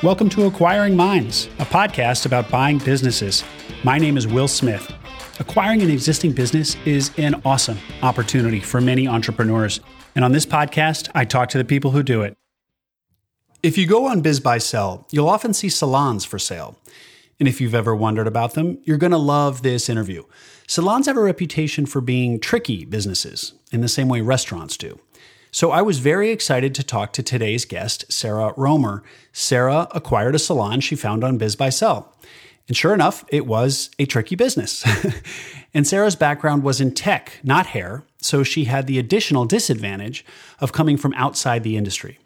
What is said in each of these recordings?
Welcome to Acquiring Minds, a podcast about buying businesses. My name is Will Smith. Acquiring an existing business is an awesome opportunity for many entrepreneurs. And on this podcast, I talk to the people who do it. If you go on Biz Buy Sell, you'll often see salons for sale. And if you've ever wondered about them, you're going to love this interview. Salons have a reputation for being tricky businesses, in the same way restaurants do. So I was very excited to talk to today's guest, Sarah Romer. Sarah acquired a salon she found on BizBuySell. And sure enough, it was a tricky business. and Sarah's background was in tech, not hair, so she had the additional disadvantage of coming from outside the industry.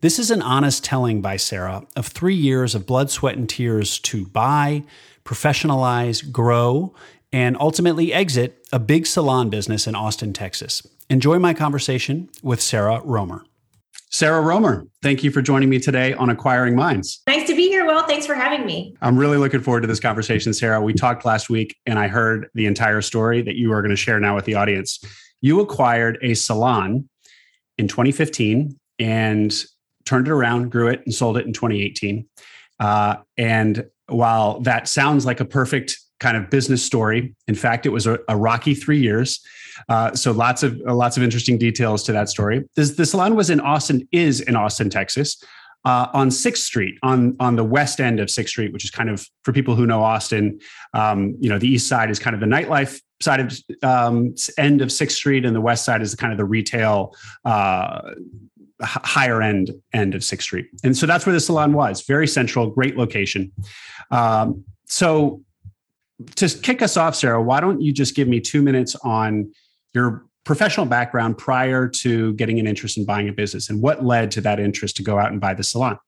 This is an honest telling by Sarah of three years of blood, sweat, and tears to buy, professionalize, grow, and ultimately exit a big salon business in Austin, Texas. Enjoy my conversation with Sarah Romer. Sarah Romer, thank you for joining me today on Acquiring Minds. Nice to be here, Will. Thanks for having me. I'm really looking forward to this conversation, Sarah. We talked last week and I heard the entire story that you are going to share now with the audience. You acquired a salon in 2015 and turned it around, grew it, and sold it in 2018. Uh, and while that sounds like a perfect kind of business story, in fact, it was a, a rocky three years. Uh, so lots of uh, lots of interesting details to that story. This, the salon was in Austin, is in Austin, Texas, uh, on Sixth Street, on on the west end of Sixth Street, which is kind of for people who know Austin. Um, you know, the east side is kind of the nightlife side of um, end of Sixth Street, and the west side is kind of the retail. Uh, higher end end of Sixth Street, and so that's where the salon was. Very central, great location. Um, so to kick us off, Sarah, why don't you just give me two minutes on your professional background prior to getting an interest in buying a business and what led to that interest to go out and buy the salon?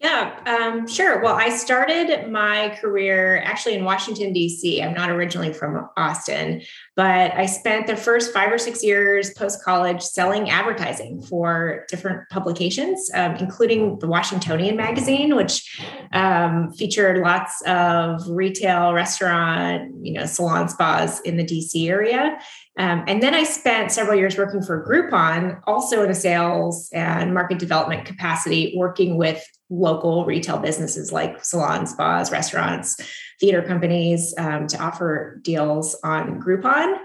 Yeah, um, sure. Well, I started my career actually in Washington, D.C. I'm not originally from Austin, but I spent the first five or six years post college selling advertising for different publications, um, including the Washingtonian magazine, which um, featured lots of retail, restaurant, you know, salon spas in the D.C. area. Um, and then I spent several years working for Groupon, also in a sales and market development capacity, working with local retail businesses like salons, spas, restaurants, theater companies um, to offer deals on Groupon.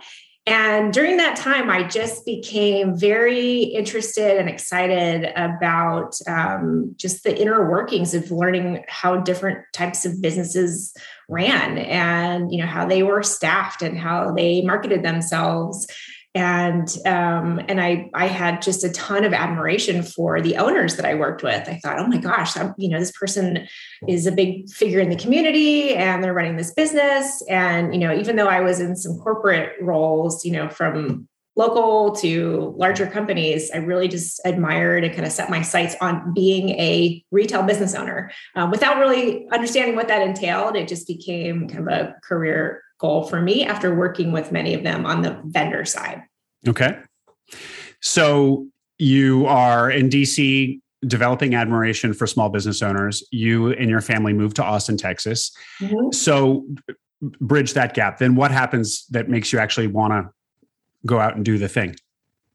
And during that time, I just became very interested and excited about um, just the inner workings of learning how different types of businesses ran and you know how they were staffed and how they marketed themselves and um, and I I had just a ton of admiration for the owners that I worked with. I thought, oh my gosh, I'm, you know, this person is a big figure in the community, and they're running this business. And you know, even though I was in some corporate roles, you know, from local to larger companies, I really just admired and kind of set my sights on being a retail business owner. Um, without really understanding what that entailed, it just became kind of a career goal for me after working with many of them on the vendor side. Okay. So you are in DC developing admiration for small business owners. You and your family moved to Austin, Texas. Mm-hmm. So bridge that gap. Then what happens that makes you actually want to go out and do the thing?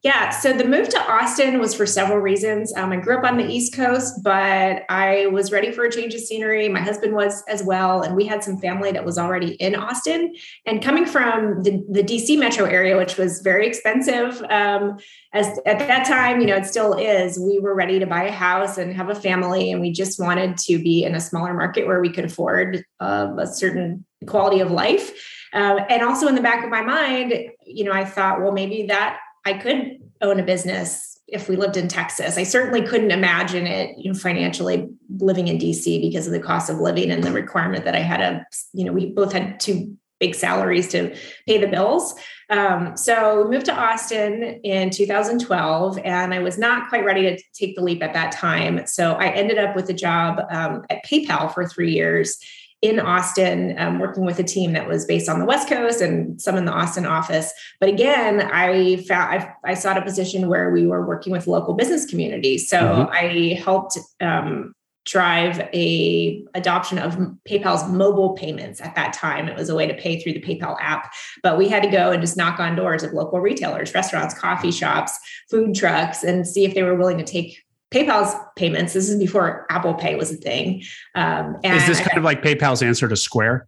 Yeah, so the move to Austin was for several reasons. Um, I grew up on the East Coast, but I was ready for a change of scenery. My husband was as well, and we had some family that was already in Austin. And coming from the, the DC metro area, which was very expensive, um, as at that time, you know, it still is. We were ready to buy a house and have a family, and we just wanted to be in a smaller market where we could afford uh, a certain quality of life. Uh, and also in the back of my mind, you know, I thought, well, maybe that I could own a business if we lived in Texas. I certainly couldn't imagine it you know, financially living in DC because of the cost of living and the requirement that I had a, you know, we both had two big salaries to pay the bills. Um, so we moved to Austin in 2012, and I was not quite ready to take the leap at that time. So I ended up with a job um, at PayPal for three years in Austin, um, working with a team that was based on the West Coast and some in the Austin office. But again, I found I, I sought a position where we were working with local business communities. So mm-hmm. I helped um, drive a adoption of PayPal's mobile payments at that time. It was a way to pay through the PayPal app, but we had to go and just knock on doors of local retailers, restaurants, coffee shops, food trucks, and see if they were willing to take PayPal's payments. This is before Apple Pay was a thing. Um, is this kind of like PayPal's answer to Square?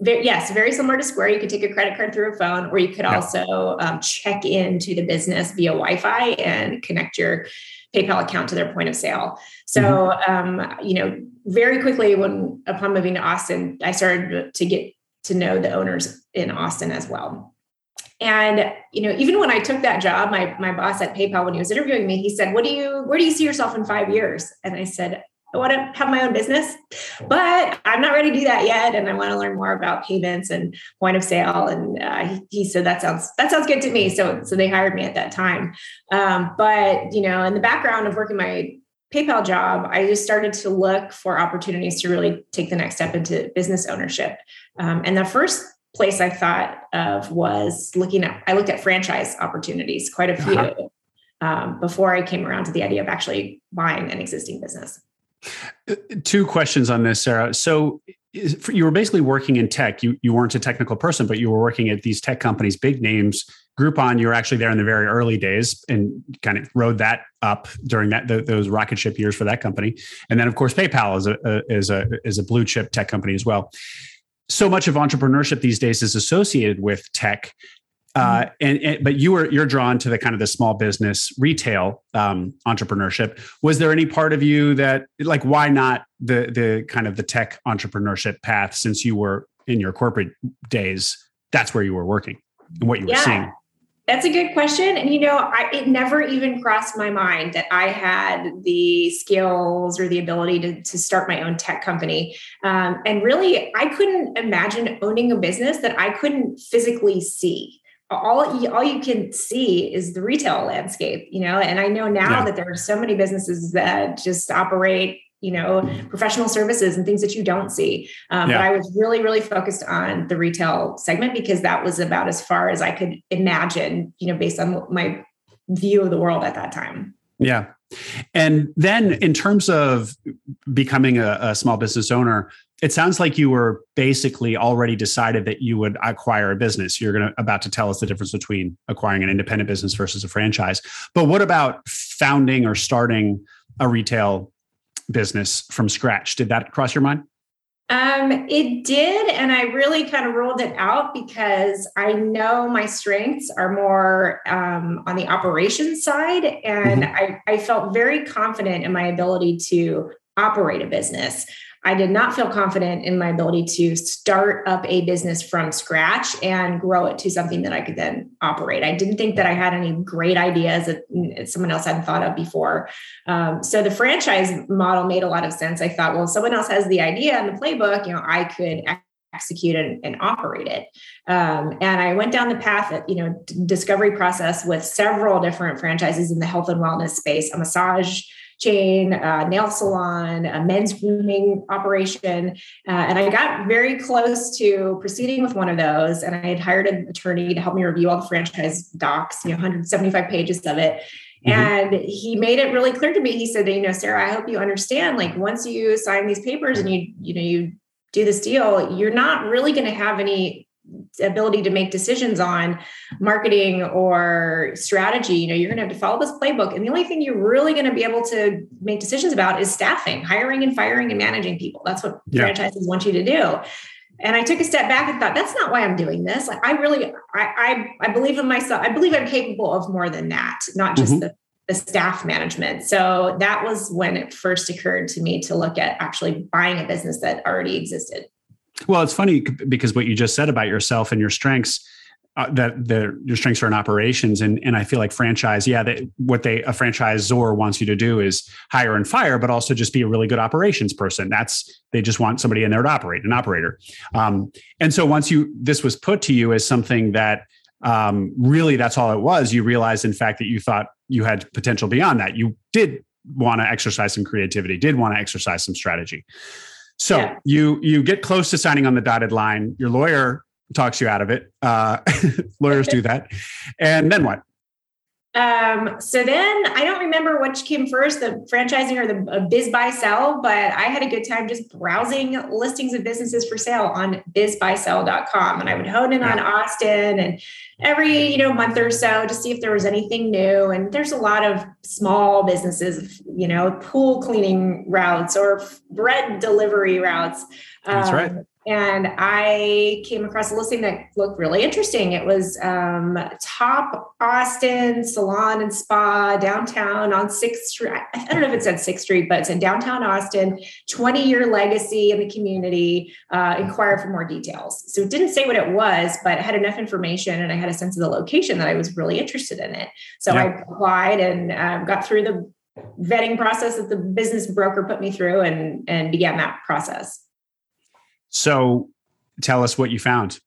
Very, yes, very similar to Square. You could take a credit card through a phone, or you could yeah. also um, check into the business via Wi-Fi and connect your PayPal account to their point of sale. So, mm-hmm. um, you know, very quickly when upon moving to Austin, I started to get to know the owners in Austin as well. And you know, even when I took that job, my my boss at PayPal, when he was interviewing me, he said, "What do you? Where do you see yourself in five years?" And I said, "I want to have my own business, but I'm not ready to do that yet, and I want to learn more about payments and point of sale." And uh, he, he, said, "That sounds that sounds good to me." So so they hired me at that time. Um, but you know, in the background of working my PayPal job, I just started to look for opportunities to really take the next step into business ownership. Um, and the first place I thought of was looking at, I looked at franchise opportunities, quite a few, uh-huh. um, before I came around to the idea of actually buying an existing business. Uh, two questions on this, Sarah. So you were basically working in tech. You, you weren't a technical person, but you were working at these tech companies, big names. Groupon, you were actually there in the very early days and kind of rode that up during that those rocket ship years for that company. And then, of course, PayPal is a, a is a is a blue chip tech company as well so much of entrepreneurship these days is associated with tech. Uh, mm-hmm. and, and, but you were you're drawn to the kind of the small business retail um, entrepreneurship. Was there any part of you that like why not the the kind of the tech entrepreneurship path since you were in your corporate days? That's where you were working and what you were yeah. seeing. That's a good question. And, you know, I, it never even crossed my mind that I had the skills or the ability to, to start my own tech company. Um, and really, I couldn't imagine owning a business that I couldn't physically see. All you, all you can see is the retail landscape, you know, and I know now yeah. that there are so many businesses that just operate you know professional services and things that you don't see um, yeah. but i was really really focused on the retail segment because that was about as far as i could imagine you know based on my view of the world at that time yeah and then in terms of becoming a, a small business owner it sounds like you were basically already decided that you would acquire a business. You're going to about to tell us the difference between acquiring an independent business versus a franchise. But what about founding or starting a retail business from scratch. Did that cross your mind? Um, it did. And I really kind of ruled it out because I know my strengths are more um, on the operations side. And mm-hmm. I, I felt very confident in my ability to operate a business. I did not feel confident in my ability to start up a business from scratch and grow it to something that I could then operate. I didn't think that I had any great ideas that someone else hadn't thought of before. Um, so the franchise model made a lot of sense. I thought, well, if someone else has the idea and the playbook, you know, I could execute and, and operate it. Um, and I went down the path, of, you know, discovery process with several different franchises in the health and wellness space, a massage chain, a nail salon, a men's grooming operation. Uh, and I got very close to proceeding with one of those. And I had hired an attorney to help me review all the franchise docs, you know, 175 pages of it. Mm-hmm. And he made it really clear to me. He said, you know, Sarah, I hope you understand, like once you sign these papers and you, you know, you do this deal, you're not really going to have any ability to make decisions on marketing or strategy you know you're going to have to follow this playbook and the only thing you're really going to be able to make decisions about is staffing hiring and firing and managing people that's what yeah. franchises want you to do and i took a step back and thought that's not why i'm doing this like i really i i, I believe in myself i believe i'm capable of more than that not just mm-hmm. the the staff management. So that was when it first occurred to me to look at actually buying a business that already existed. Well, it's funny because what you just said about yourself and your strengths. Uh, that the your strengths are in operations. And and I feel like franchise yeah they, what they a franchisor wants you to do is hire and fire but also just be a really good operations person. That's they just want somebody in there to operate an operator. Um, and so once you this was put to you as something that um, really that's all it was you realized in fact that you thought you had potential beyond that. You did want to exercise some creativity did want to exercise some strategy so yeah. you you get close to signing on the dotted line. Your lawyer talks you out of it. Uh, lawyers do that, and then what? Um, so then I don't remember which came first, the franchising or the uh, biz buy sell, but I had a good time just browsing listings of businesses for sale on bizbuysell.com. And I would hone in on Austin and every, you know, month or so to see if there was anything new. And there's a lot of small businesses, you know, pool cleaning routes or bread delivery routes. That's um, right and I came across a listing that looked really interesting. It was um, top Austin salon and spa downtown on Sixth Street. I don't know if it said Sixth Street, but it's in downtown Austin. Twenty year legacy in the community. Uh, inquire for more details. So it didn't say what it was, but it had enough information, and I had a sense of the location that I was really interested in it. So yeah. I applied and um, got through the vetting process that the business broker put me through, and and began that process. So tell us what you found.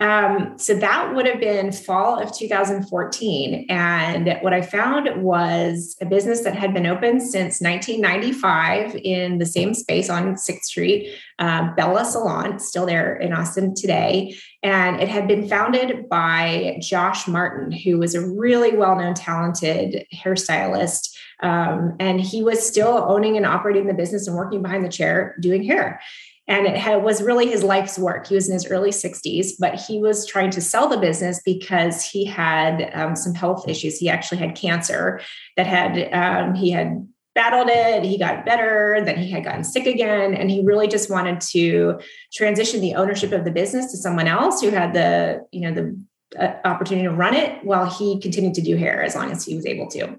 Um, so that would have been fall of 2014. And what I found was a business that had been open since 1995 in the same space on 6th Street, uh, Bella Salon, still there in Austin today. And it had been founded by Josh Martin, who was a really well known, talented hairstylist. Um, and he was still owning and operating the business and working behind the chair doing hair and it had, was really his life's work. He was in his early 60s, but he was trying to sell the business because he had um, some health issues. He actually had cancer that had um, he had battled it. He got better, then he had gotten sick again, and he really just wanted to transition the ownership of the business to someone else who had the you know the uh, opportunity to run it while he continued to do hair as long as he was able to.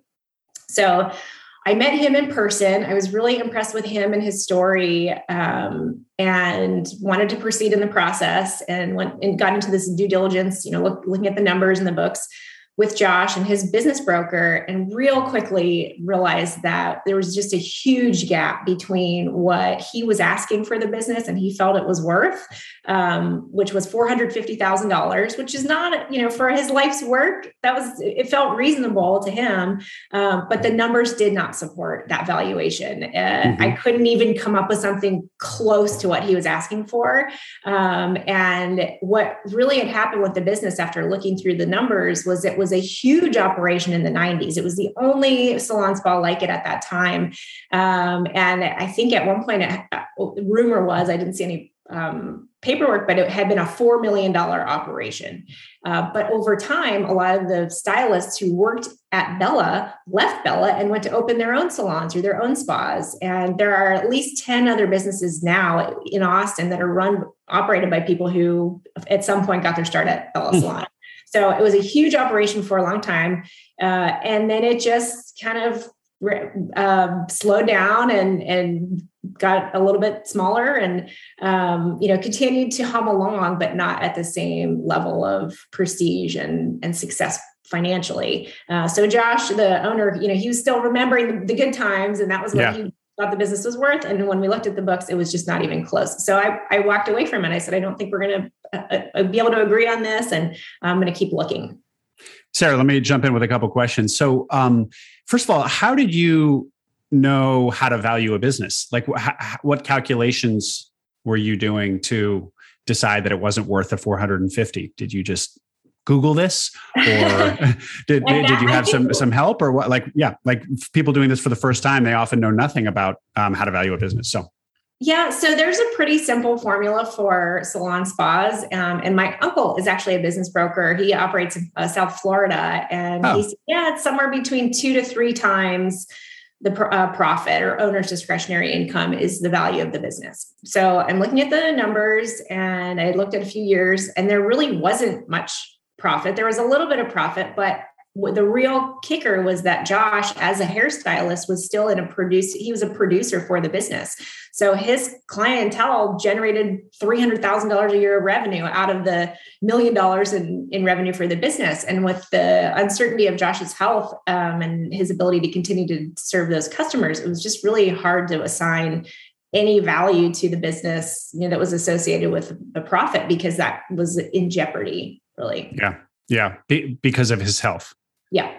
So I met him in person. I was really impressed with him and his story, um, and wanted to proceed in the process. And went and got into this due diligence. You know, look, looking at the numbers and the books, with Josh and his business broker and real quickly realized that there was just a huge gap between what he was asking for the business and he felt it was worth, um, which was $450,000, which is not, you know, for his life's work, that was, it felt reasonable to him. Um, but the numbers did not support that valuation. Uh, mm-hmm. I couldn't even come up with something close to what he was asking for. Um, and what really had happened with the business after looking through the numbers was it was was a huge operation in the 90s. It was the only salon spa like it at that time. Um, and I think at one point, it, uh, rumor was, I didn't see any um, paperwork, but it had been a $4 million operation. Uh, but over time, a lot of the stylists who worked at Bella left Bella and went to open their own salons or their own spas. And there are at least 10 other businesses now in Austin that are run, operated by people who at some point got their start at Bella hmm. Salon. So it was a huge operation for a long time. Uh, and then it just kind of um, slowed down and, and got a little bit smaller and, um, you know, continued to hum along, but not at the same level of prestige and, and success financially. Uh, so Josh, the owner, you know, he was still remembering the, the good times and that was what yeah. he thought the business was worth. And when we looked at the books, it was just not even close. So I, I walked away from it. I said, I don't think we're going to uh, uh, be able to agree on this. And I'm going to keep looking. Sarah, let me jump in with a couple questions. So, um, first of all, how did you know how to value a business? Like, wh- what calculations were you doing to decide that it wasn't worth the 450? Did you just Google this, or did, did, did you have some some help, or what? Like, yeah, like people doing this for the first time, they often know nothing about um, how to value a business. So. Yeah, so there's a pretty simple formula for salon spas. Um, and my uncle is actually a business broker. He operates in uh, South Florida. And oh. he's, yeah, it's somewhere between two to three times the uh, profit or owner's discretionary income is the value of the business. So I'm looking at the numbers and I looked at a few years and there really wasn't much profit. There was a little bit of profit, but the real kicker was that Josh, as a hairstylist, was still in a produce. He was a producer for the business, so his clientele generated three hundred thousand dollars a year of revenue out of the million dollars in, in revenue for the business. And with the uncertainty of Josh's health um, and his ability to continue to serve those customers, it was just really hard to assign any value to the business you know, that was associated with the profit because that was in jeopardy really. Yeah. Yeah. Be- because of his health. Yeah.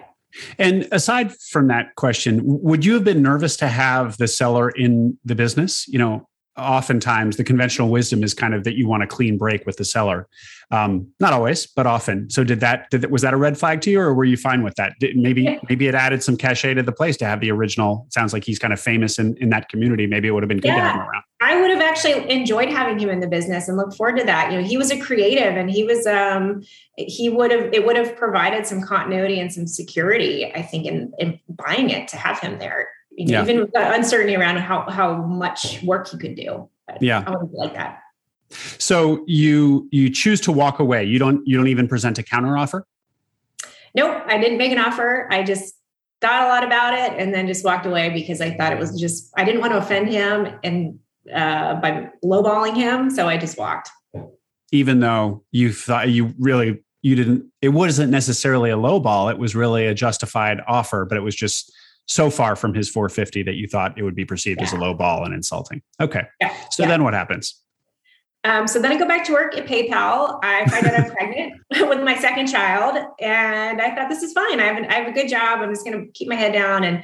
And aside from that question, would you have been nervous to have the seller in the business? You know, oftentimes the conventional wisdom is kind of that you want a clean break with the seller. Um, not always, but often. So did that, did, was that a red flag to you or were you fine with that? Did, maybe, maybe it added some cachet to the place to have the original, sounds like he's kind of famous in, in that community. Maybe it would have been good yeah, to have him around. I would have actually enjoyed having him in the business and look forward to that. You know, he was a creative and he was, um, he would have, it would have provided some continuity and some security, I think, in, in buying it to have him there you know, yeah. even with the uncertainty around how how much work you could do. yeah, I would like that. So you you choose to walk away. You don't you don't even present a counter offer. Nope, I didn't make an offer. I just thought a lot about it and then just walked away because I thought it was just I didn't want to offend him and uh, by lowballing him, so I just walked. Even though you thought you really you didn't, it wasn't necessarily a lowball. It was really a justified offer, but it was just so far from his 450 that you thought it would be perceived yeah. as a low ball and insulting. Okay. Yeah. So yeah. then what happens? Um, so then I go back to work at PayPal. I find out I'm pregnant with my second child, and I thought this is fine. I have an, I have a good job. I'm just going to keep my head down and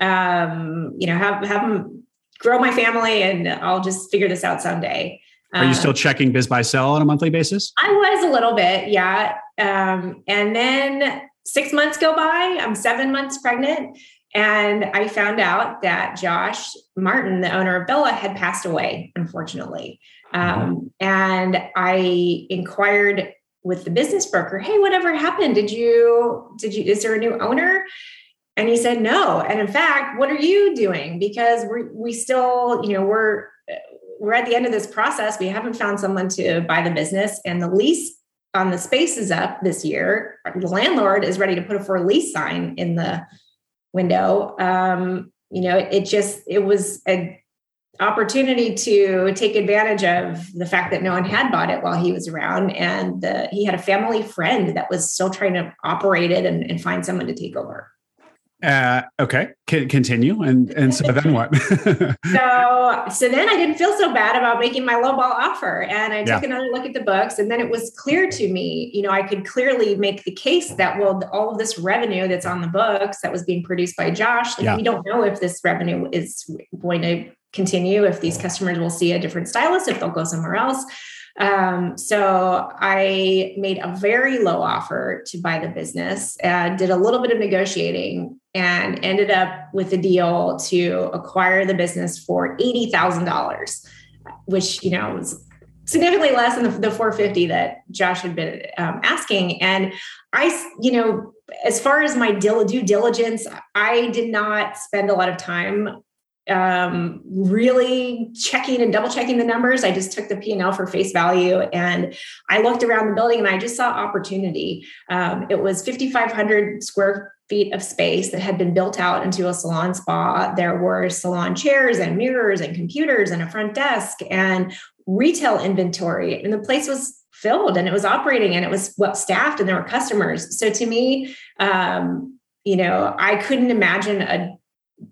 um, you know have have them grow my family, and I'll just figure this out someday. Are you still um, checking BizBuySell on a monthly basis? I was a little bit, yeah. Um, and then six months go by. I'm seven months pregnant, and I found out that Josh Martin, the owner of Bella, had passed away, unfortunately. Mm-hmm. Um, and I inquired with the business broker, "Hey, whatever happened? Did you did you is there a new owner?" And he said, "No." And in fact, what are you doing? Because we we still, you know, we're we're at the end of this process. We haven't found someone to buy the business, and the lease on the space is up this year. The landlord is ready to put a for lease sign in the window. Um, you know, it, it just it was a opportunity to take advantage of the fact that no one had bought it while he was around and uh, he had a family friend that was still trying to operate it and, and find someone to take over uh, okay, C- continue, and and so then what? so so then I didn't feel so bad about making my low ball offer, and I took yeah. another look at the books, and then it was clear to me, you know, I could clearly make the case that well, all of this revenue that's on the books that was being produced by Josh, like yeah. we don't know if this revenue is going to continue, if these customers will see a different stylist, if they'll go somewhere else. Um, so I made a very low offer to buy the business, and did a little bit of negotiating, and ended up with a deal to acquire the business for eighty thousand dollars, which you know was significantly less than the, the 450 that Josh had been um, asking. And I, you know, as far as my due diligence, I did not spend a lot of time um, really checking and double checking the numbers. I just took the P and L for face value, and I looked around the building and I just saw opportunity. Um, it was 5,500 square feet of space that had been built out into a salon spa. There were salon chairs and mirrors and computers and a front desk and retail inventory, and the place was filled and it was operating and it was well staffed and there were customers. So to me, um, you know, I couldn't imagine a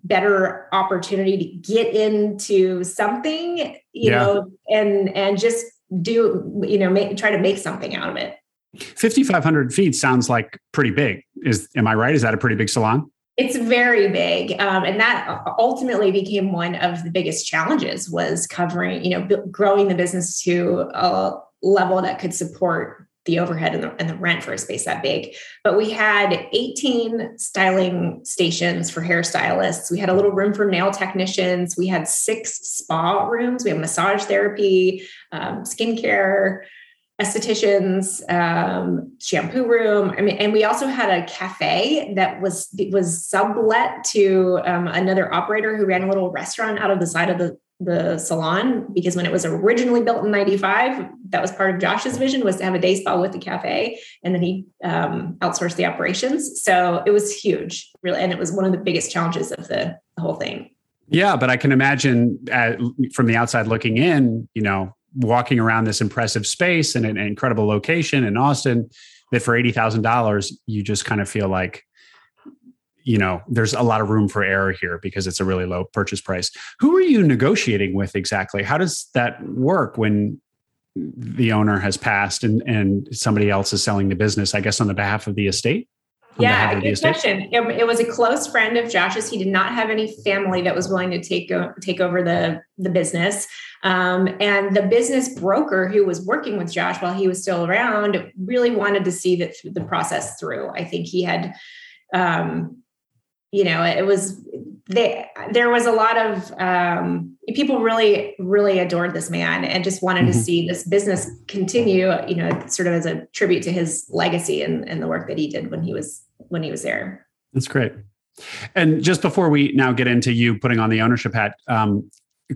better opportunity to get into something you yeah. know and and just do you know make, try to make something out of it 5500 feet sounds like pretty big is am i right is that a pretty big salon it's very big um, and that ultimately became one of the biggest challenges was covering you know growing the business to a level that could support the overhead and the, and the rent for a space that big. But we had 18 styling stations for hairstylists. We had a little room for nail technicians. We had six spa rooms. We had massage therapy, um, skincare, estheticians, um, shampoo room. I mean, and we also had a cafe that was was sublet to um, another operator who ran a little restaurant out of the side of the the salon because when it was originally built in 95 that was part of josh's vision was to have a day spa with the cafe and then he um, outsourced the operations so it was huge really and it was one of the biggest challenges of the, the whole thing yeah but i can imagine at, from the outside looking in you know walking around this impressive space and an incredible location in austin that for $80000 you just kind of feel like you know there's a lot of room for error here because it's a really low purchase price. Who are you negotiating with exactly? How does that work when the owner has passed and and somebody else is selling the business i guess on the behalf of the estate yeah, good question. It, it, was a close friend of Josh's. He did not have any family that was willing to take take over the the business. Um, and the business broker who was working with Josh while he was still around really wanted to see that the process through. I think he had, um, you know, it was they, there was a lot of um, people really really adored this man and just wanted mm-hmm. to see this business continue you know sort of as a tribute to his legacy and, and the work that he did when he was when he was there that's great and just before we now get into you putting on the ownership hat um,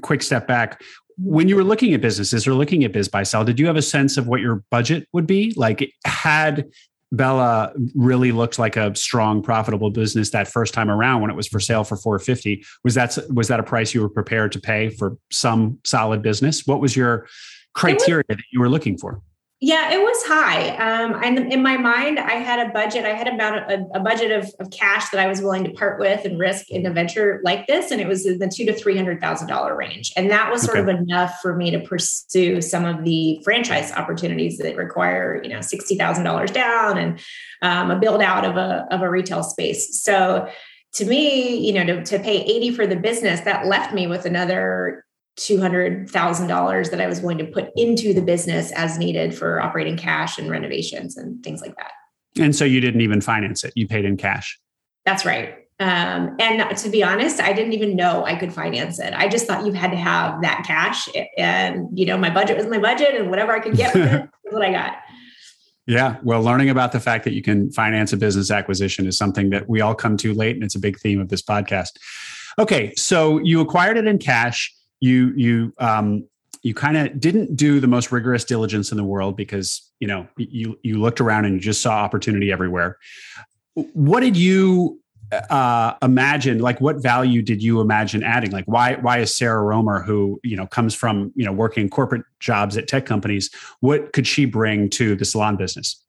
quick step back when you were looking at businesses or looking at BizBuySell did you have a sense of what your budget would be like had Bella really looked like a strong, profitable business that first time around when it was for sale for 450. Was that was that a price you were prepared to pay for some solid business? What was your criteria was, that you were looking for? Yeah, it was high. Um, and in my mind, I had a budget. I had about a, a, budget of, of cash that I was willing to part with and risk in a venture like this, and it was in the two to three hundred thousand dollar range. And that was sort okay. of enough for me to pursue some of the franchise opportunities that require, you know, sixty thousand dollars down and um, a build out of a of a retail space. So to me, you know, to, to pay 80 for the business, that left me with another $200,000 that I was going to put into the business as needed for operating cash and renovations and things like that. And so you didn't even finance it, you paid in cash. That's right. Um, and to be honest, I didn't even know I could finance it. I just thought you had to have that cash, and you know, my budget was my budget, and whatever I could get with it what I got. Yeah, well, learning about the fact that you can finance a business acquisition is something that we all come to late, and it's a big theme of this podcast. Okay, so you acquired it in cash you you um, you kind of didn't do the most rigorous diligence in the world because you know you you looked around and you just saw opportunity everywhere. What did you uh, imagine? Like, what value did you imagine adding? Like, why why is Sarah Romer, who you know comes from you know working corporate jobs at tech companies, what could she bring to the salon business?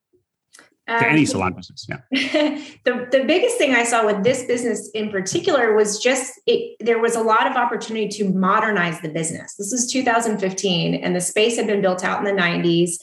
To any um, salon business. Yeah. the the biggest thing I saw with this business in particular was just it, there was a lot of opportunity to modernize the business. This was 2015, and the space had been built out in the 90s.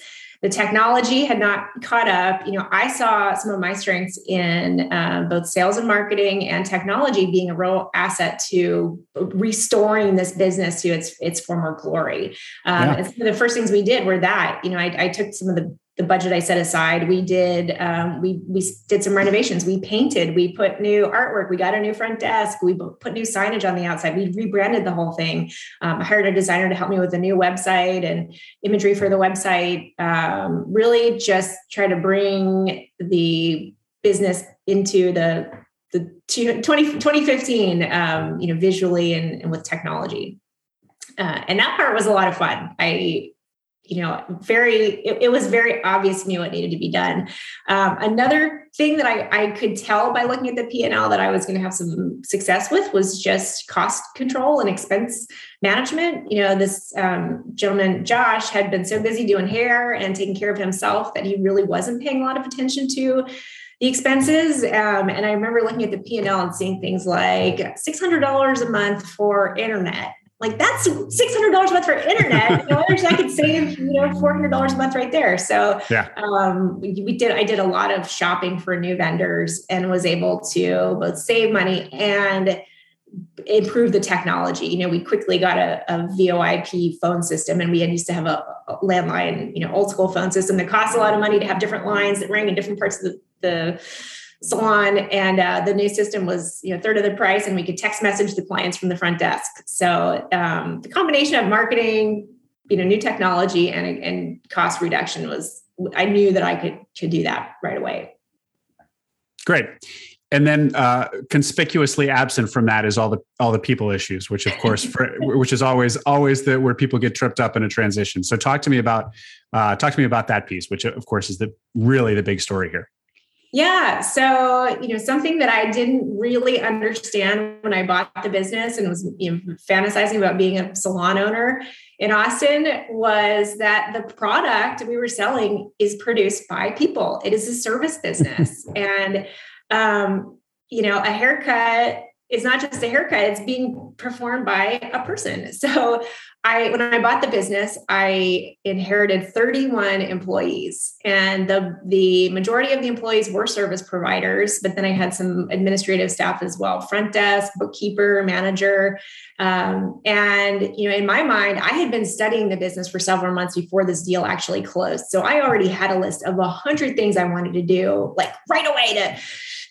The technology had not caught up. You know, I saw some of my strengths in uh, both sales and marketing and technology being a real asset to restoring this business to its its former glory. Um, yeah. And some of the first things we did were that. You know, I, I took some of the the budget I set aside. We did um, we we did some renovations. We painted. We put new artwork. We got a new front desk. We put new signage on the outside. We rebranded the whole thing. Um, I hired a designer to help me with a new website and imagery for the website. Um, really, just try to bring the business into the the 20, 2015, um, you know, visually and, and with technology. Uh, and that part was a lot of fun. I you know very it, it, was very obvious to me what needed to be done. Um, another thing that I, I could tell by looking at the p&l that i was going to have some success with was just cost control and expense management. You know this um, gentleman josh had been so busy doing hair and taking care of himself that he really wasn't paying a lot of attention to the expenses. Um, and i remember looking at the p&l and seeing things like $600 a month for internet like that's six hundred dollars a month for internet. you know, I could save you know four hundred dollars a month right there. So yeah, um, we, we, did. I did a lot of shopping for new vendors and was able to both save money and improve the technology. You know, we quickly got a, a VoIP phone system, and we had used to have a, a landline, you know, old school phone system that cost a lot of money to have different lines that rang in different parts of the, the salon and uh, the new system was you know third of the price and we could text message the clients from the front desk. So um, the combination of marketing you know new technology and, and cost reduction was i knew that i could could do that right away. Great. And then uh, conspicuously absent from that is all the all the people issues which of course for, which is always always the where people get tripped up in a transition. So talk to me about uh, talk to me about that piece which of course is the really the big story here yeah. So, you know, something that I didn't really understand when I bought the business and was you know, fantasizing about being a salon owner in Austin was that the product we were selling is produced by people. It is a service business. and, um, you know, a haircut is not just a haircut, it's being performed by a person. So I when I bought the business, I inherited 31 employees, and the the majority of the employees were service providers. But then I had some administrative staff as well, front desk, bookkeeper, manager, um, and you know, in my mind, I had been studying the business for several months before this deal actually closed. So I already had a list of a hundred things I wanted to do, like right away to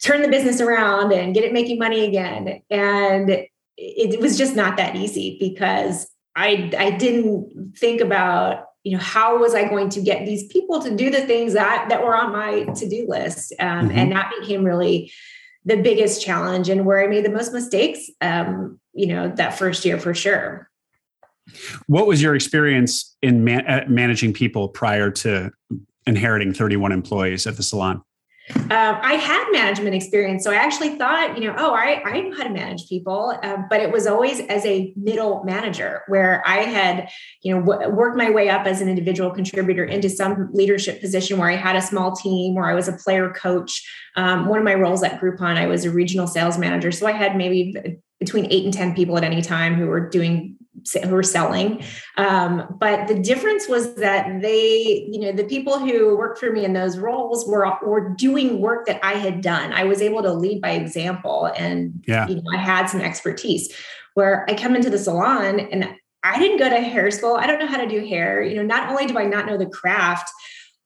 turn the business around and get it making money again. And it was just not that easy because I I didn't think about you know how was I going to get these people to do the things that that were on my to do list, um, mm-hmm. and that became really the biggest challenge and where I made the most mistakes. Um, you know that first year for sure. What was your experience in man- uh, managing people prior to inheriting 31 employees at the salon? Um, I had management experience. So I actually thought, you know, oh, I, I know how to manage people. Uh, but it was always as a middle manager where I had, you know, w- worked my way up as an individual contributor into some leadership position where I had a small team, where I was a player coach. Um, one of my roles at Groupon, I was a regional sales manager. So I had maybe between eight and 10 people at any time who were doing who were selling. Um, but the difference was that they, you know, the people who worked for me in those roles were were doing work that I had done. I was able to lead by example, and yeah. you know, I had some expertise. Where I come into the salon and I didn't go to hair school. I don't know how to do hair. You know, not only do I not know the craft,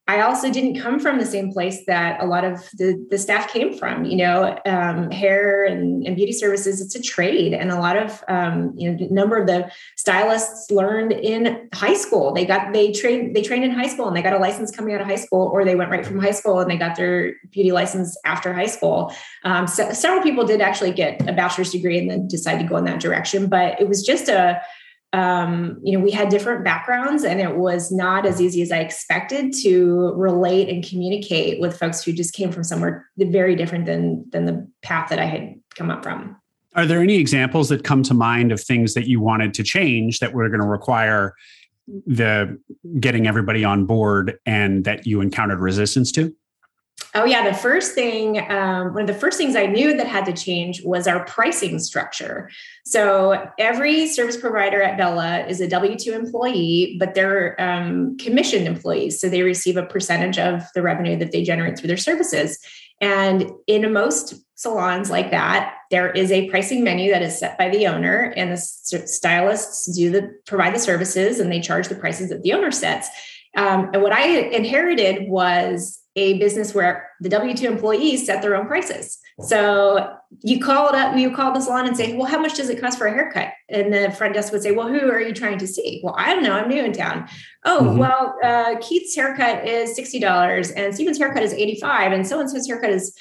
I also didn't come from the same place that a lot of the, the staff came from. You know, um, hair and, and, beauty services, it's a trade. And a lot of, um, you know, number of the stylists learned in high school. They got, they trained, they trained in high school and they got a license coming out of high school, or they went right from high school and they got their beauty license after high school. Um, so several people did actually get a bachelor's degree and then decide to go in that direction. But it was just a, um, you know, we had different backgrounds and it was not as easy as I expected to relate and communicate with folks who just came from somewhere very different than than the path that I had come up from. Are there any examples that come to mind of things that you wanted to change that were going to require the getting everybody on board and that you encountered resistance to? Oh yeah, the first thing, um, one of the first things I knew that had to change was our pricing structure. So every service provider at Bella is a W two employee, but they're um, commissioned employees, so they receive a percentage of the revenue that they generate through their services. And in most salons like that, there is a pricing menu that is set by the owner, and the stylists do the provide the services, and they charge the prices that the owner sets. Um, and what I inherited was a business where the W 2 employees set their own prices. So you call it up, you call the salon and say, Well, how much does it cost for a haircut? And the front desk would say, Well, who are you trying to see? Well, I don't know. I'm new in town. Oh, mm-hmm. well, uh, Keith's haircut is $60 and Stephen's haircut is 85 and so and so's haircut is,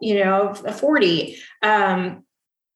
you know, 40. Um,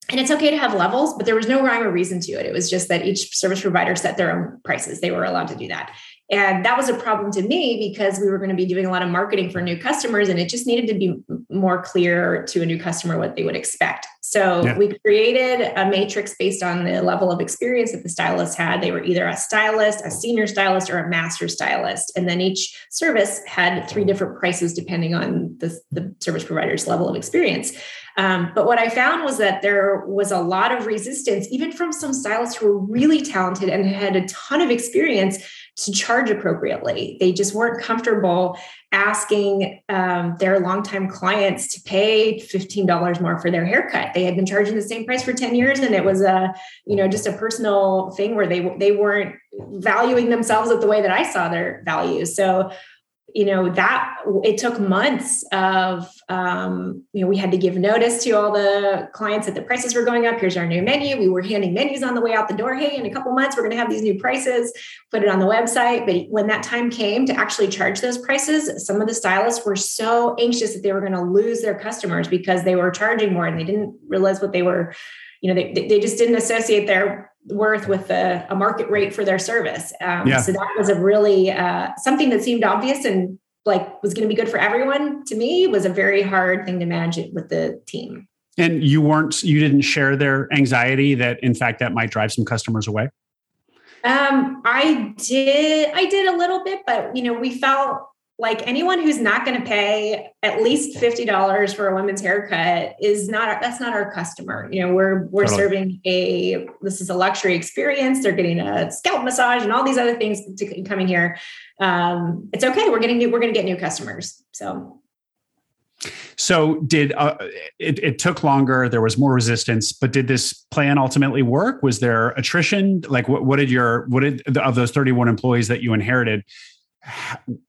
and it's okay to have levels, but there was no rhyme or reason to it. It was just that each service provider set their own prices. They were allowed to do that. And that was a problem to me because we were going to be doing a lot of marketing for new customers and it just needed to be more clear to a new customer what they would expect. So yeah. we created a matrix based on the level of experience that the stylist had. They were either a stylist, a senior stylist, or a master stylist. And then each service had three different prices depending on the, the service provider's level of experience. Um, but what I found was that there was a lot of resistance, even from some stylists who were really talented and had a ton of experience to charge appropriately. They just weren't comfortable asking um, their longtime clients to pay $15 more for their haircut. They had been charging the same price for 10 years and it was a, you know, just a personal thing where they they weren't valuing themselves at the way that I saw their value. So you know that it took months of um, you know we had to give notice to all the clients that the prices were going up. Here's our new menu. We were handing menus on the way out the door. Hey in a couple months we're going to have these new prices. Put it on the website. But when that time came to actually charge those prices some of the stylists were so anxious that they were going to lose their customers because they were charging more and they didn't realize what they were you know they, they just didn't associate their worth with a, a market rate for their service. Um, yeah. So that was a really uh, something that seemed obvious and like was going to be good for everyone. To me, was a very hard thing to manage it with the team. And you weren't, you didn't share their anxiety that in fact that might drive some customers away. Um, I did, I did a little bit, but you know, we felt like anyone who's not going to pay at least $50 for a women's haircut is not that's not our customer. You know we're we're totally. serving a this is a luxury experience. They're getting a scalp massage and all these other things to, coming here. Um, it's okay. We're getting new we're going to get new customers so. So did uh, it, it took longer. There was more resistance but did this plan ultimately work? Was there attrition? Like what, what did your what did of those 31 employees that you inherited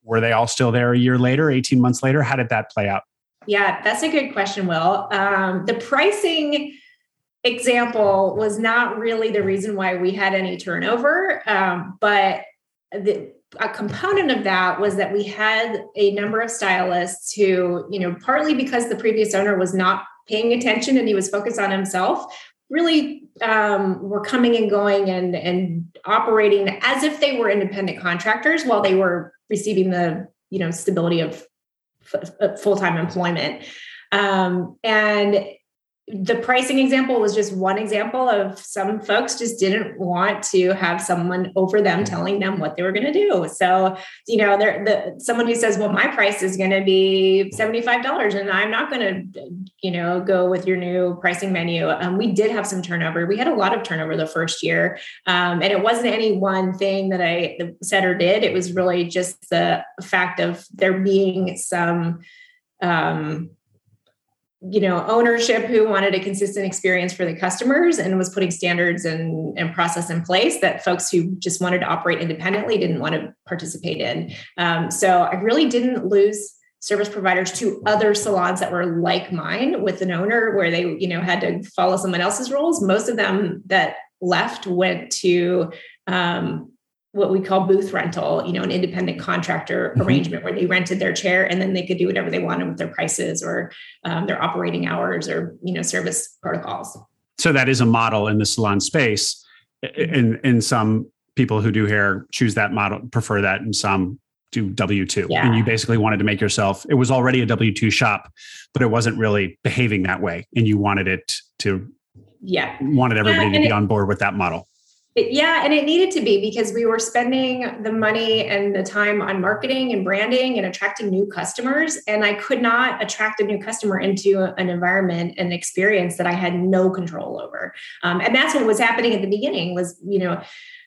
were they all still there a year later 18 months later? How did that play out? Yeah that's a good question will. Um, the pricing example was not really the reason why we had any turnover um, but the, a component of that was that we had a number of stylists who you know partly because the previous owner was not paying attention and he was focused on himself really um, were coming and going and and operating as if they were independent contractors while they were receiving the you know stability of f- full-time employment. Um, and the pricing example was just one example of some folks just didn't want to have someone over them telling them what they were going to do. So, you know, there the someone who says, "Well, my price is going to be $75 and I'm not going to, you know, go with your new pricing menu." Um, we did have some turnover. We had a lot of turnover the first year. Um, and it wasn't any one thing that I said or did. It was really just the fact of there being some um, you know ownership who wanted a consistent experience for the customers and was putting standards and, and process in place that folks who just wanted to operate independently didn't want to participate in. Um, so i really didn't lose service providers to other salons that were like mine with an owner where they you know had to follow someone else's rules. Most of them that left went to um, what we call booth rental, you know, an independent contractor mm-hmm. arrangement where they rented their chair and then they could do whatever they wanted with their prices or um, their operating hours or, you know, service protocols. So that is a model in the salon space. And, and some people who do hair choose that model, prefer that, and some do W 2. Yeah. And you basically wanted to make yourself, it was already a W 2 shop, but it wasn't really behaving that way. And you wanted it to, yeah, wanted everybody yeah, to be it, on board with that model. Yeah, and it needed to be because we were spending the money and the time on marketing and branding and attracting new customers. And I could not attract a new customer into an environment and experience that I had no control over. Um, and that's what was happening at the beginning was, you know,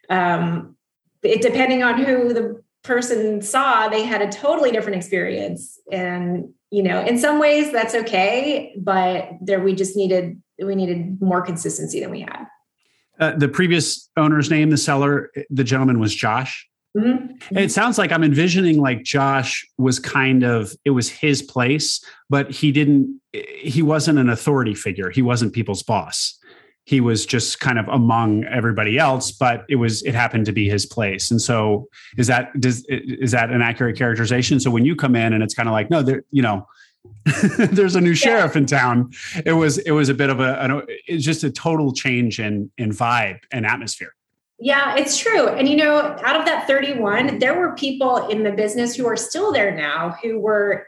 um, it depending on who the person saw, they had a totally different experience. And, you know, in some ways that's okay, but there we just needed we needed more consistency than we had. Uh, the previous owner's name, the seller, the gentleman was Josh. Mm-hmm. It sounds like I'm envisioning like Josh was kind of it was his place, but he didn't. He wasn't an authority figure. He wasn't people's boss. He was just kind of among everybody else, but it was it happened to be his place. And so, is that does is that an accurate characterization? So when you come in and it's kind of like no, there you know there's a new sheriff in town. It was it was a bit of a an, it's just a total change in in vibe and atmosphere. Yeah, it's true. And you know, out of that 31, there were people in the business who are still there now who were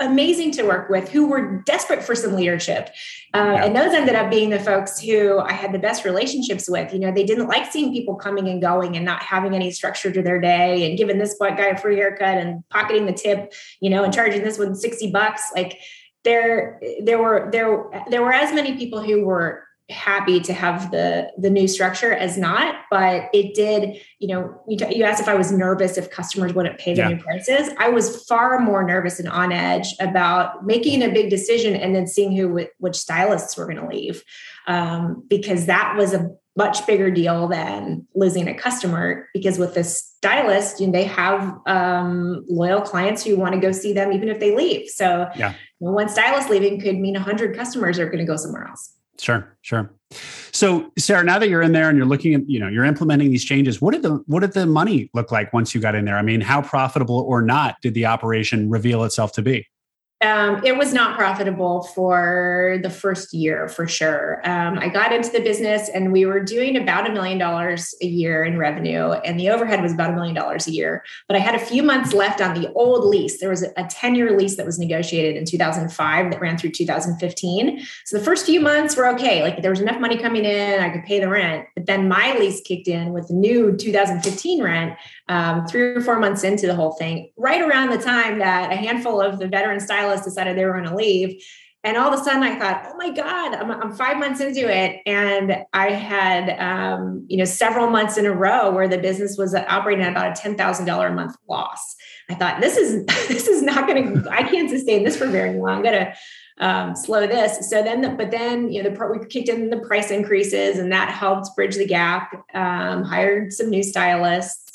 amazing to work with who were desperate for some leadership. Uh, yeah. And those ended up being the folks who I had the best relationships with. You know, they didn't like seeing people coming and going and not having any structure to their day and giving this guy a free haircut and pocketing the tip, you know, and charging this one 60 bucks. Like there, there were, there, there were as many people who were happy to have the the new structure as not but it did you know you, t- you asked if i was nervous if customers wouldn't pay the yeah. new prices i was far more nervous and on edge about making a big decision and then seeing who which stylists were going to leave um, because that was a much bigger deal than losing a customer because with this stylist you know, they have um, loyal clients who want to go see them even if they leave so yeah. you know, one stylist leaving could mean 100 customers are going to go somewhere else Sure, sure. So, Sarah, now that you're in there and you're looking at, you know, you're implementing these changes, what did the what did the money look like once you got in there? I mean, how profitable or not did the operation reveal itself to be? Um, it was not profitable for the first year for sure. Um, I got into the business and we were doing about a million dollars a year in revenue, and the overhead was about a million dollars a year. But I had a few months left on the old lease. There was a 10 year lease that was negotiated in 2005 that ran through 2015. So the first few months were okay. Like there was enough money coming in, I could pay the rent. But then my lease kicked in with the new 2015 rent um, three or four months into the whole thing, right around the time that a handful of the veteran stylists decided they were going to leave. And all of a sudden, I thought, oh my God, I'm, I'm five months into it. And I had, um, you know, several months in a row where the business was operating at about a $10,000 a month loss. I thought, this is, this is not going to, I can't sustain this for very long. I'm going to, um, slow this. So then, the, but then, you know, the we kicked in the price increases and that helped bridge the gap. Um, hired some new stylists,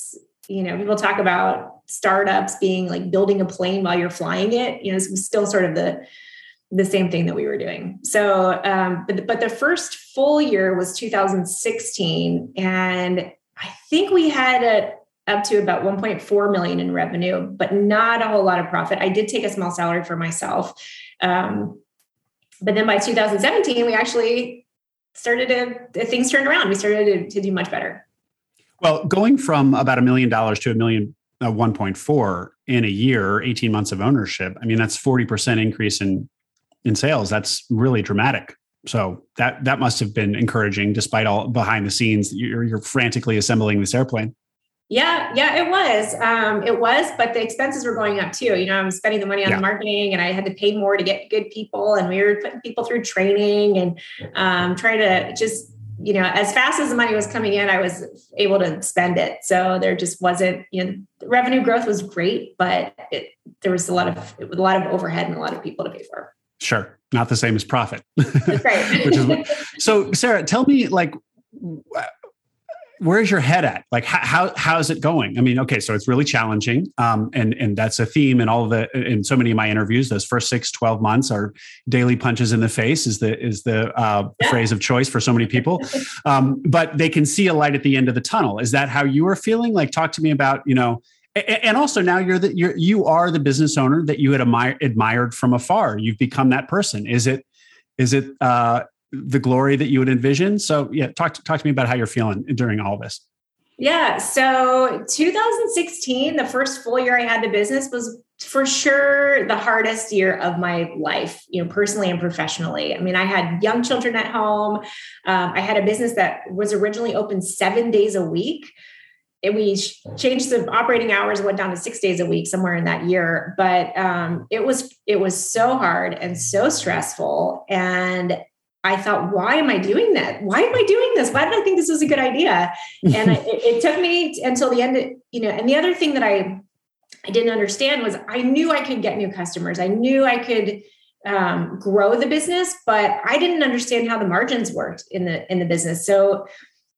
you know, people talk about startups being like building a plane while you're flying it. You know, it's still sort of the the same thing that we were doing. So, um, but but the first full year was 2016, and I think we had a up to about 1.4 million in revenue, but not a whole lot of profit. I did take a small salary for myself. Um, but then by 2017, we actually started to, things turned around. We started to, to do much better. Well, going from about a million dollars to a million, uh, 1.4 in a year, 18 months of ownership, I mean, that's 40% increase in, in sales. That's really dramatic. So that, that must have been encouraging despite all behind the scenes. You're, you're frantically assembling this airplane. Yeah, yeah, it was. Um, it was, but the expenses were going up too. You know, I'm spending the money on yeah. the marketing and I had to pay more to get good people. And we were putting people through training and um, trying to just you know, as fast as the money was coming in, I was able to spend it. So there just wasn't, you know, revenue growth was great, but it, there was a lot of a lot of overhead and a lot of people to pay for. Sure, not the same as profit. That's right. Which is so, Sarah, tell me, like, where's your head at? Like, how, how how's it going? I mean, okay, so it's really challenging, um, and and that's a theme in all of the in so many of my interviews. Those first six, 12 months are daily punches in the face is the is the uh, yeah. phrase of choice for so many people. Um, but they can see a light at the end of the tunnel. Is that how you are feeling? Like, talk to me about you know. And also now you're the you're you are the business owner that you had admire, admired from afar. You've become that person. Is it is it uh, the glory that you would envision. So yeah, talk to, talk to me about how you're feeling during all this. Yeah. So 2016, the first full year I had the business was for sure the hardest year of my life, you know, personally and professionally. I mean, I had young children at home. Um, I had a business that was originally open seven days a week. And we changed the operating hours, went down to six days a week somewhere in that year. But um, it was it was so hard and so stressful. And I thought, why am I doing that? Why am I doing this? Why did I think this was a good idea? And it, it, took me until the end, you know, and the other thing that I, I didn't understand was I knew I could get new customers. I knew I could um, grow the business, but I didn't understand how the margins worked in the, in the business. So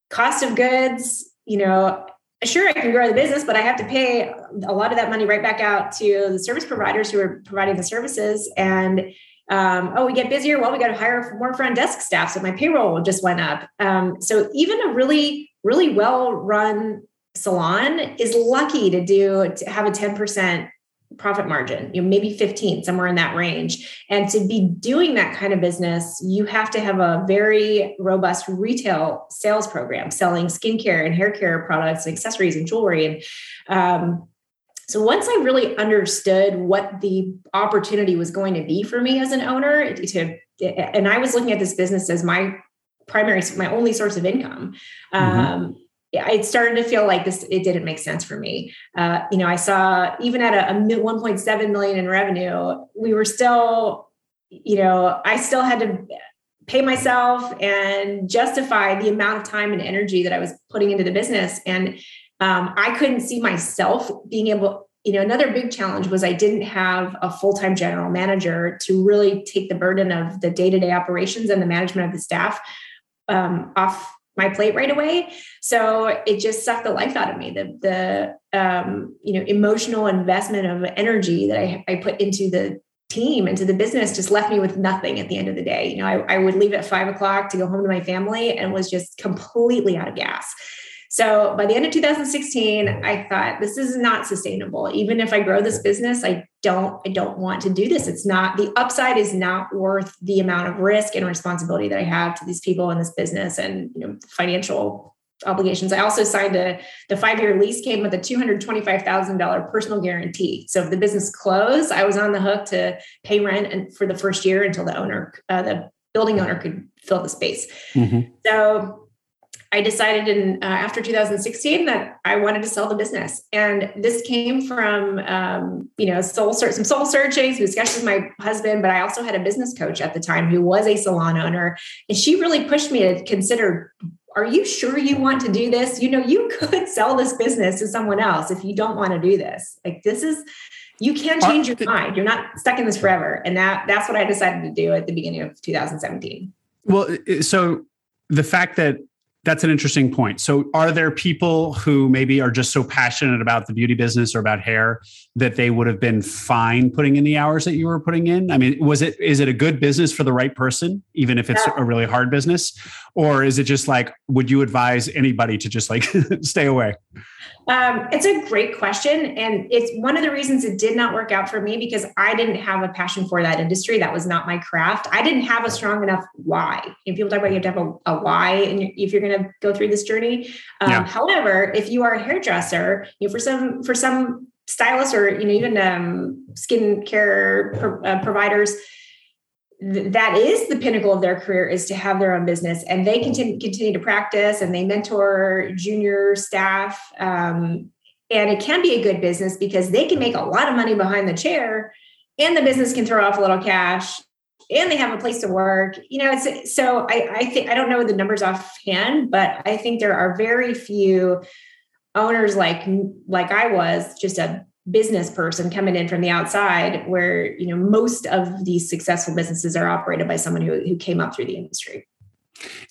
cost of goods, you know, sure I can grow the business, but I have to pay a lot of that money right back out to the service providers who are providing the services. And um, oh, we get busier. Well, we got to hire more front desk staff. So my payroll just went up. Um, so even a really, really well run salon is lucky to do, to have a 10% profit margin, you know, maybe 15, somewhere in that range. And to be doing that kind of business, you have to have a very robust retail sales program, selling skincare and hair care products and accessories and jewelry. And um, so once I really understood what the opportunity was going to be for me as an owner, to and I was looking at this business as my primary, my only source of income. Mm-hmm. Um, I started to feel like this it didn't make sense for me. Uh, you know, I saw even at a, a 1.7 million in revenue, we were still, you know, I still had to pay myself and justify the amount of time and energy that I was putting into the business. And um, I couldn't see myself being able, you know, another big challenge was I didn't have a full time general manager to really take the burden of the day to day operations and the management of the staff um, off my plate right away. So it just sucked the life out of me. The the um, you know emotional investment of energy that I, I put into the team into the business just left me with nothing at the end of the day. You know, I, I would leave at five o'clock to go home to my family and was just completely out of gas. So by the end of 2016, I thought this is not sustainable. Even if I grow this business, I don't I don't want to do this. It's not the upside is not worth the amount of risk and responsibility that I have to these people in this business and you know financial obligations. I also signed a the five year lease came with a two hundred twenty five thousand dollar personal guarantee. So if the business closed, I was on the hook to pay rent and for the first year until the owner, uh, the building owner, could fill the space. Mm-hmm. So I decided in uh, after 2016 that I wanted to sell the business, and this came from um, you know soul search, some soul searching, some discussions with my husband. But I also had a business coach at the time who was a salon owner, and she really pushed me to consider are you sure you want to do this? You know, you could sell this business to someone else if you don't want to do this. Like this is you can change your mind. You're not stuck in this forever. And that that's what I decided to do at the beginning of 2017. Well, so the fact that that's an interesting point. So, are there people who maybe are just so passionate about the beauty business or about hair that they would have been fine putting in the hours that you were putting in? I mean, was it is it a good business for the right person, even if it's yeah. a really hard business, or is it just like would you advise anybody to just like stay away? Um, it's a great question. And it's one of the reasons it did not work out for me because I didn't have a passion for that industry. That was not my craft. I didn't have a strong enough why. And people talk about you have to have a, a why and if you're going to go through this journey. Um, yeah. However, if you are a hairdresser, you know, for some, for some stylists or, you know, even um, skin care pro- uh, providers, that is the pinnacle of their career is to have their own business and they continue, continue to practice and they mentor junior staff um, and it can be a good business because they can make a lot of money behind the chair and the business can throw off a little cash and they have a place to work you know it's so i i think i don't know the numbers offhand but i think there are very few owners like like i was just a business person coming in from the outside where you know most of these successful businesses are operated by someone who, who came up through the industry.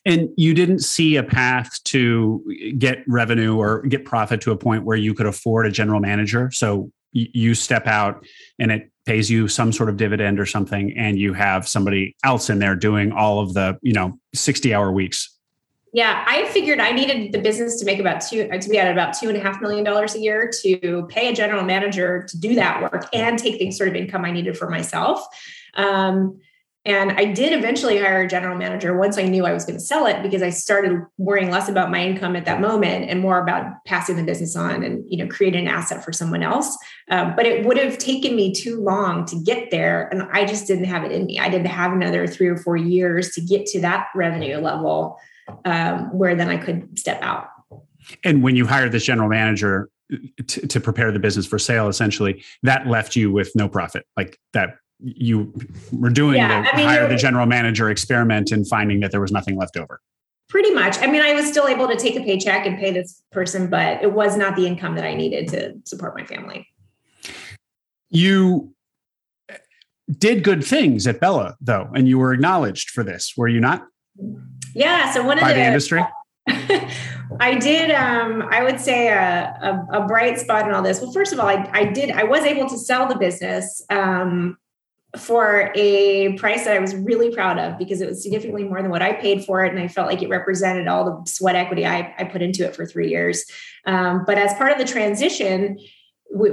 And you didn't see a path to get revenue or get profit to a point where you could afford a general manager. So you step out and it pays you some sort of dividend or something and you have somebody else in there doing all of the you know 60 hour weeks yeah, I figured I needed the business to make about two to be at about two and a half million dollars a year to pay a general manager to do that work and take the sort of income I needed for myself. Um, and I did eventually hire a general manager once I knew I was going to sell it because I started worrying less about my income at that moment and more about passing the business on and you know creating an asset for someone else. Um, but it would have taken me too long to get there, and I just didn't have it in me. I didn't have another three or four years to get to that revenue level um, where then I could step out. And when you hired this general manager uh, to, to prepare the business for sale, essentially, that left you with no profit. Like that, you were doing yeah, the I mean, hire the general manager experiment and finding that there was nothing left over. Pretty much. I mean, I was still able to take a paycheck and pay this person, but it was not the income that I needed to support my family. You uh, did good things at Bella, though, and you were acknowledged for this, were you not? Mm-hmm. Yeah. So one of the, the industry. I did. Um, I would say a, a, a, bright spot in all this. Well, first of all, I, I did. I was able to sell the business um, for a price that I was really proud of because it was significantly more than what I paid for it, and I felt like it represented all the sweat equity I, I put into it for three years. Um, but as part of the transition,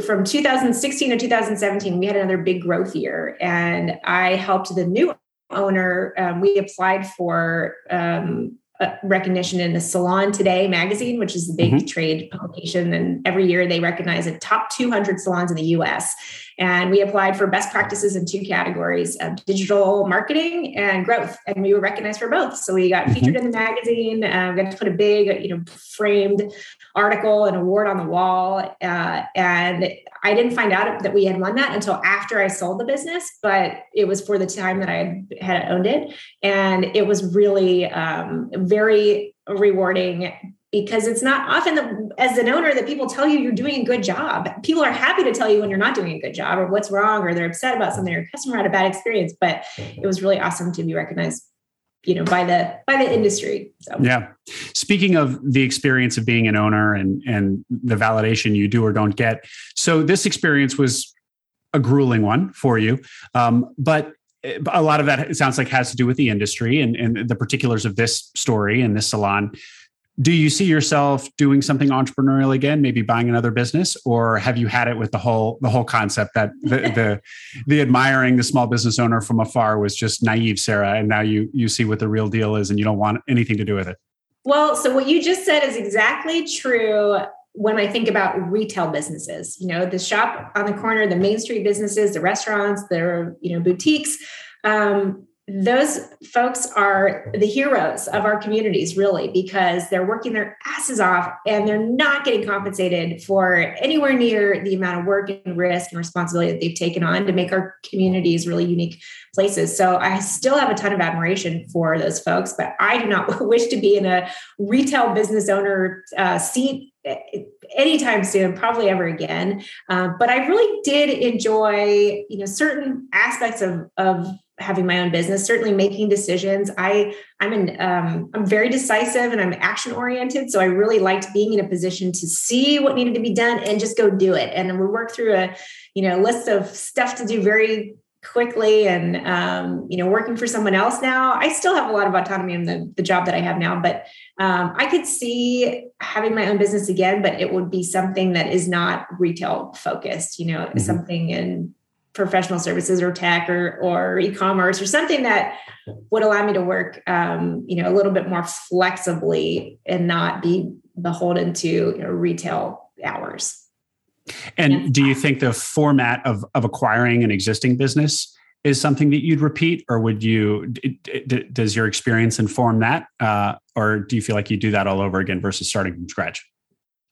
from 2016 to 2017, we had another big growth year, and I helped the new owner, um, we applied for um, recognition in the Salon Today magazine, which is the big mm-hmm. trade publication. And every year they recognize the top 200 salons in the US. And we applied for best practices in two categories of digital marketing and growth. And we were recognized for both. So we got mm-hmm. featured in the magazine, uh, got to put a big, you know, framed article and award on the wall. Uh, and I didn't find out that we had won that until after I sold the business, but it was for the time that I had owned it. And it was really um, very rewarding because it's not often that as an owner that people tell you you're doing a good job. People are happy to tell you when you're not doing a good job or what's wrong or they're upset about something or customer had a bad experience. But it was really awesome to be recognized you know by the by the industry so. Yeah. Speaking of the experience of being an owner and and the validation you do or don't get so this experience was a grueling one for you um, but a lot of that sounds like has to do with the industry and, and the particulars of this story and this salon do you see yourself doing something entrepreneurial again maybe buying another business or have you had it with the whole the whole concept that the the, the admiring the small business owner from afar was just naive sarah and now you you see what the real deal is and you don't want anything to do with it? Well so what you just said is exactly true when I think about retail businesses, you know, the shop on the corner, the main street businesses, the restaurants, the you know boutiques, um, those folks are the heroes of our communities, really, because they're working their asses off and they're not getting compensated for anywhere near the amount of work and risk and responsibility that they've taken on to make our communities really unique places. So I still have a ton of admiration for those folks, but I do not wish to be in a retail business owner uh, seat eh, anytime soon probably ever again uh, but i really did enjoy you know certain aspects of of having my own business certainly making decisions. I i'm an um, i'm very decisive and i'm action oriented so i really liked being in a position to see what needed to be done and just go do it. And we work through a you know list of stuff to do very quickly and um, you know working for someone else now. I still have a lot of autonomy in the, the job that i have now but um, i could see having my own business again but it would be something that is not retail focused you know mm-hmm. something in professional services or tech or or e-commerce or something that would allow me to work um, you know a little bit more flexibly and not be beholden to you know, retail hours. And do you think the format of of acquiring an existing business is something that you'd repeat or would you does your experience inform that? Uh, or do you feel like you do that all over again versus starting from scratch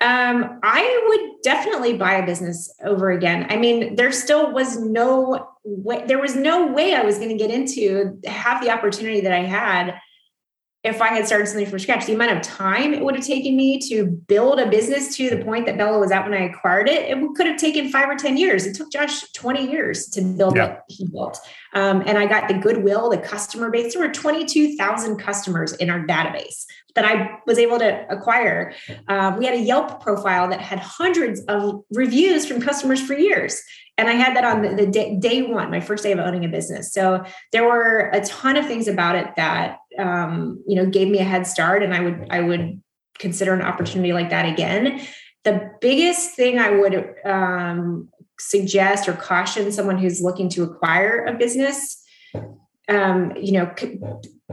um, I would definitely buy a business over again. I mean, there still was no way, there was no way I was going to get into have the opportunity that I had if I had started something from scratch. The amount of time it would have taken me to build a business to the point that Bella was at when I acquired it, it could have taken five or 10 years. It took Josh 20 years to build yeah. what he built. Um, and I got the goodwill, the customer base. There were 22,000 customers in our database that I was able to acquire. Um, we had a Yelp profile that had hundreds of reviews from customers for years. And I had that on the, the day, day, one, my first day of owning a business. So there were a ton of things about it that um, you know gave me a head start, and I would I would consider an opportunity like that again. The biggest thing I would um, suggest or caution someone who's looking to acquire a business um, you know,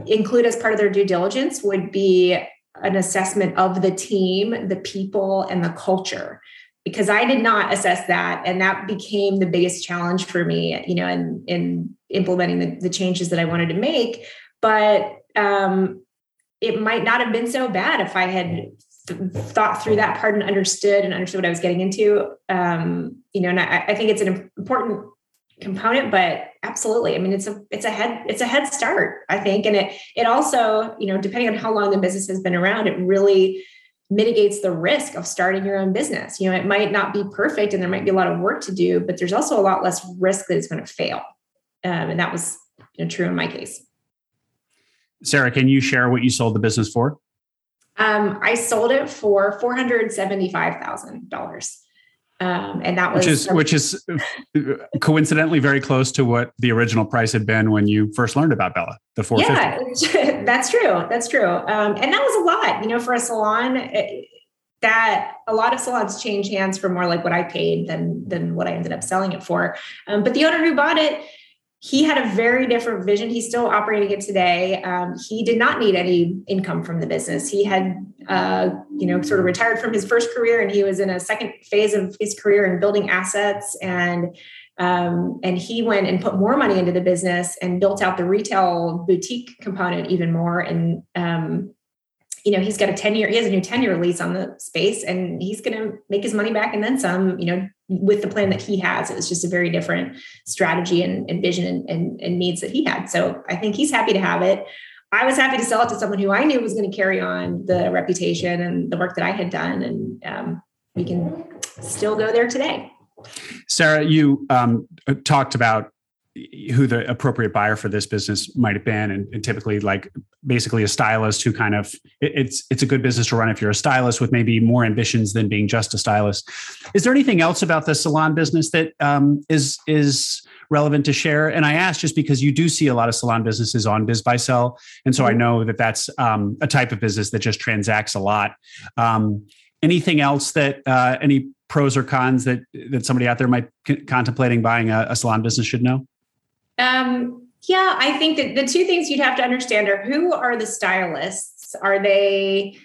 include as part of their due diligence would be an assessment of the team, the people, and the culture. Because I did not assess that, and that became the biggest challenge for me, you know, in in implementing the, the changes that I wanted to make. But um, it might not have been so bad if I had th- thought through that part and understood and understood what I was getting into. Um, you know, and I, I think it's an important component but absolutely i mean it's a it's a head it's a head start i think and it it also you know depending on how long the business has been around it really mitigates the risk of starting your own business. You know it might not be perfect and there might be a lot of work to do but there's also a lot less risk that it's going to fail. Um, and that was you know, true in my case. Sarah can you share what you sold the business for? Um, i sold it for $475000 um, and that was which is which is coincidentally very close to what the original price had been when you first learned about Bella, the 450. Yeah, that's true. That's true. Um, and that was a lot, you know, for a salon. It, that a lot of salons change hands for more like what I paid than than what I ended up selling it for. Um, but the owner who bought it he had a very different vision. He's still operating it today. Um, he did not need any income from the business. He had, uh, you know, sort of retired from his first career, and he was in a second phase of his career in building assets. And um, and he went and put more money into the business and built out the retail boutique component even more. And um, you know, he's got a 10 year, he has a new 10 year lease on the space and he's going to make his money back and then some, you know, with the plan that he has. It was just a very different strategy and, and vision and, and, and needs that he had. So I think he's happy to have it. I was happy to sell it to someone who I knew was going to carry on the reputation and the work that I had done. And um, we can still go there today. Sarah, you um, talked about who the appropriate buyer for this business might have been and, and, typically like basically a stylist who kind of it, it's it's a good business to run if you're a stylist with maybe more ambitions than being just a stylist is there anything else about the salon business that um, is is relevant to share? And I ask just because you do see a lot of salon businesses on BizBuySell, and so mm-hmm. I know that that's um, a type of business that just transacts a lot. Um, anything else that uh, any pros or cons that that somebody out there might c- contemplating buying a, a, salon business should know? Um, yeah, I think that the two things you'd have to understand are who are the stylists? Are they,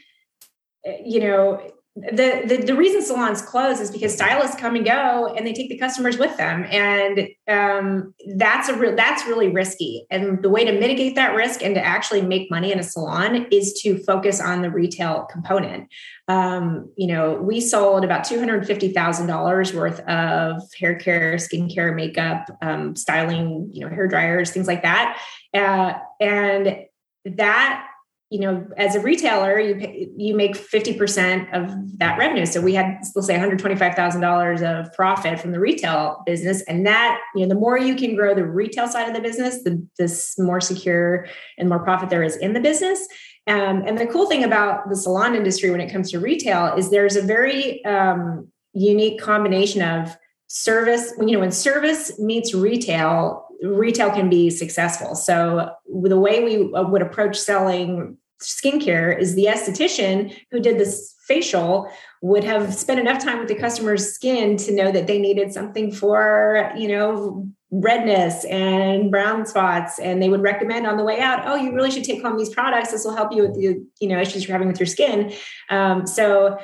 you know, the, the, the reason salons close is because stylists come and go and they take the customers with them. And um, that's a real that's really risky. And the way to mitigate that risk and to actually make money in a salon is to focus on the retail component. Um, you know we sold about $250000 worth of hair care skincare makeup um, styling you know hair dryers things like that. Uh, and that you know, as a retailer, you pay, you make 50% of that revenue. So we had, let's say $125,000 of profit from the retail business. And that, you know, the more you can grow the retail side of the business, the this more secure and more profit there is in the business. Um, and the cool thing about the salon industry when it comes to retail is there's a very um, unique combination of service. You know, when service meets retail, retail can be successful. So the way we would approach selling skincare is the esthetician who did this facial would have spent enough time with the customer's skin to know that they needed something for you know redness and brown spots. And they would recommend on the way out oh you really should take home these products. This will help you with the you know issues you're having with your skin. Um, so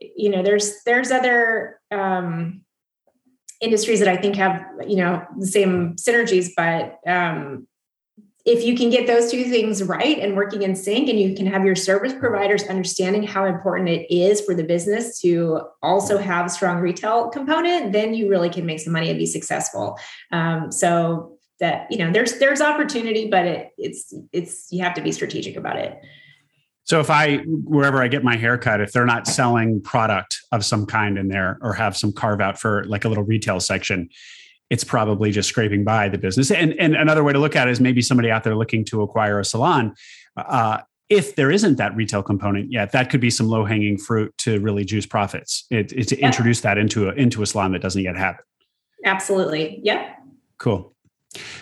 you know there's there's other um, industries that i think have you know the same synergies but um, if you can get those two things right and working in sync and you can have your service providers understanding how important it is for the business to also have a strong retail component then you really can make some money and be successful. Um, so that you know there's there's opportunity but it, it's it's you have to be strategic about it. So if I wherever I get my haircut, if they're not selling product of some kind in there or have some carve out for like a little retail section, it's probably just scraping by the business. And, and another way to look at it is maybe somebody out there looking to acquire a salon. Uh, if there isn't that retail component yet, that could be some low hanging fruit to really juice profits. It, it to yeah. introduce that into a into a salon that doesn't yet have it. Absolutely. Yep. Cool.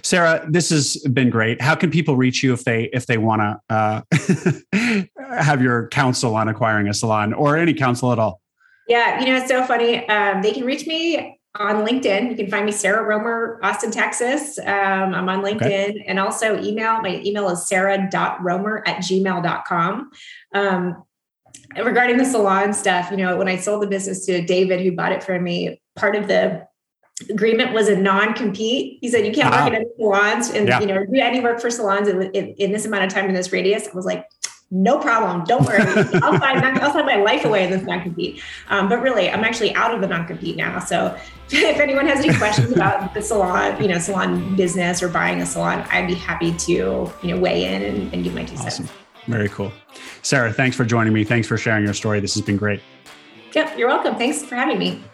Sarah, this has been great. How can people reach you if they if they want to uh, have your counsel on acquiring a salon or any counsel at all? Yeah, you know it's so funny. Um, they can reach me on LinkedIn. You can find me Sarah Romer, Austin, Texas. Um, I'm on LinkedIn okay. and also email. My email is sarah.romer at gmail.com. Um, regarding the salon stuff, you know, when I sold the business to David, who bought it from me, part of the agreement was a non-compete. He said, you can't work at any salons and, yeah. you know, do any work for salons in, in, in this amount of time in this radius. I was like, no problem. Don't worry. I'll sign, I'll sign my life away in this non-compete. Um, but really, I'm actually out of the non-compete now. So if anyone has any questions about the salon, you know, salon business or buying a salon, I'd be happy to, you know, weigh in and, and give my two awesome. cents. Very cool. Sarah, thanks for joining me. Thanks for sharing your story. This has been great. Yep, you're welcome. Thanks for having me.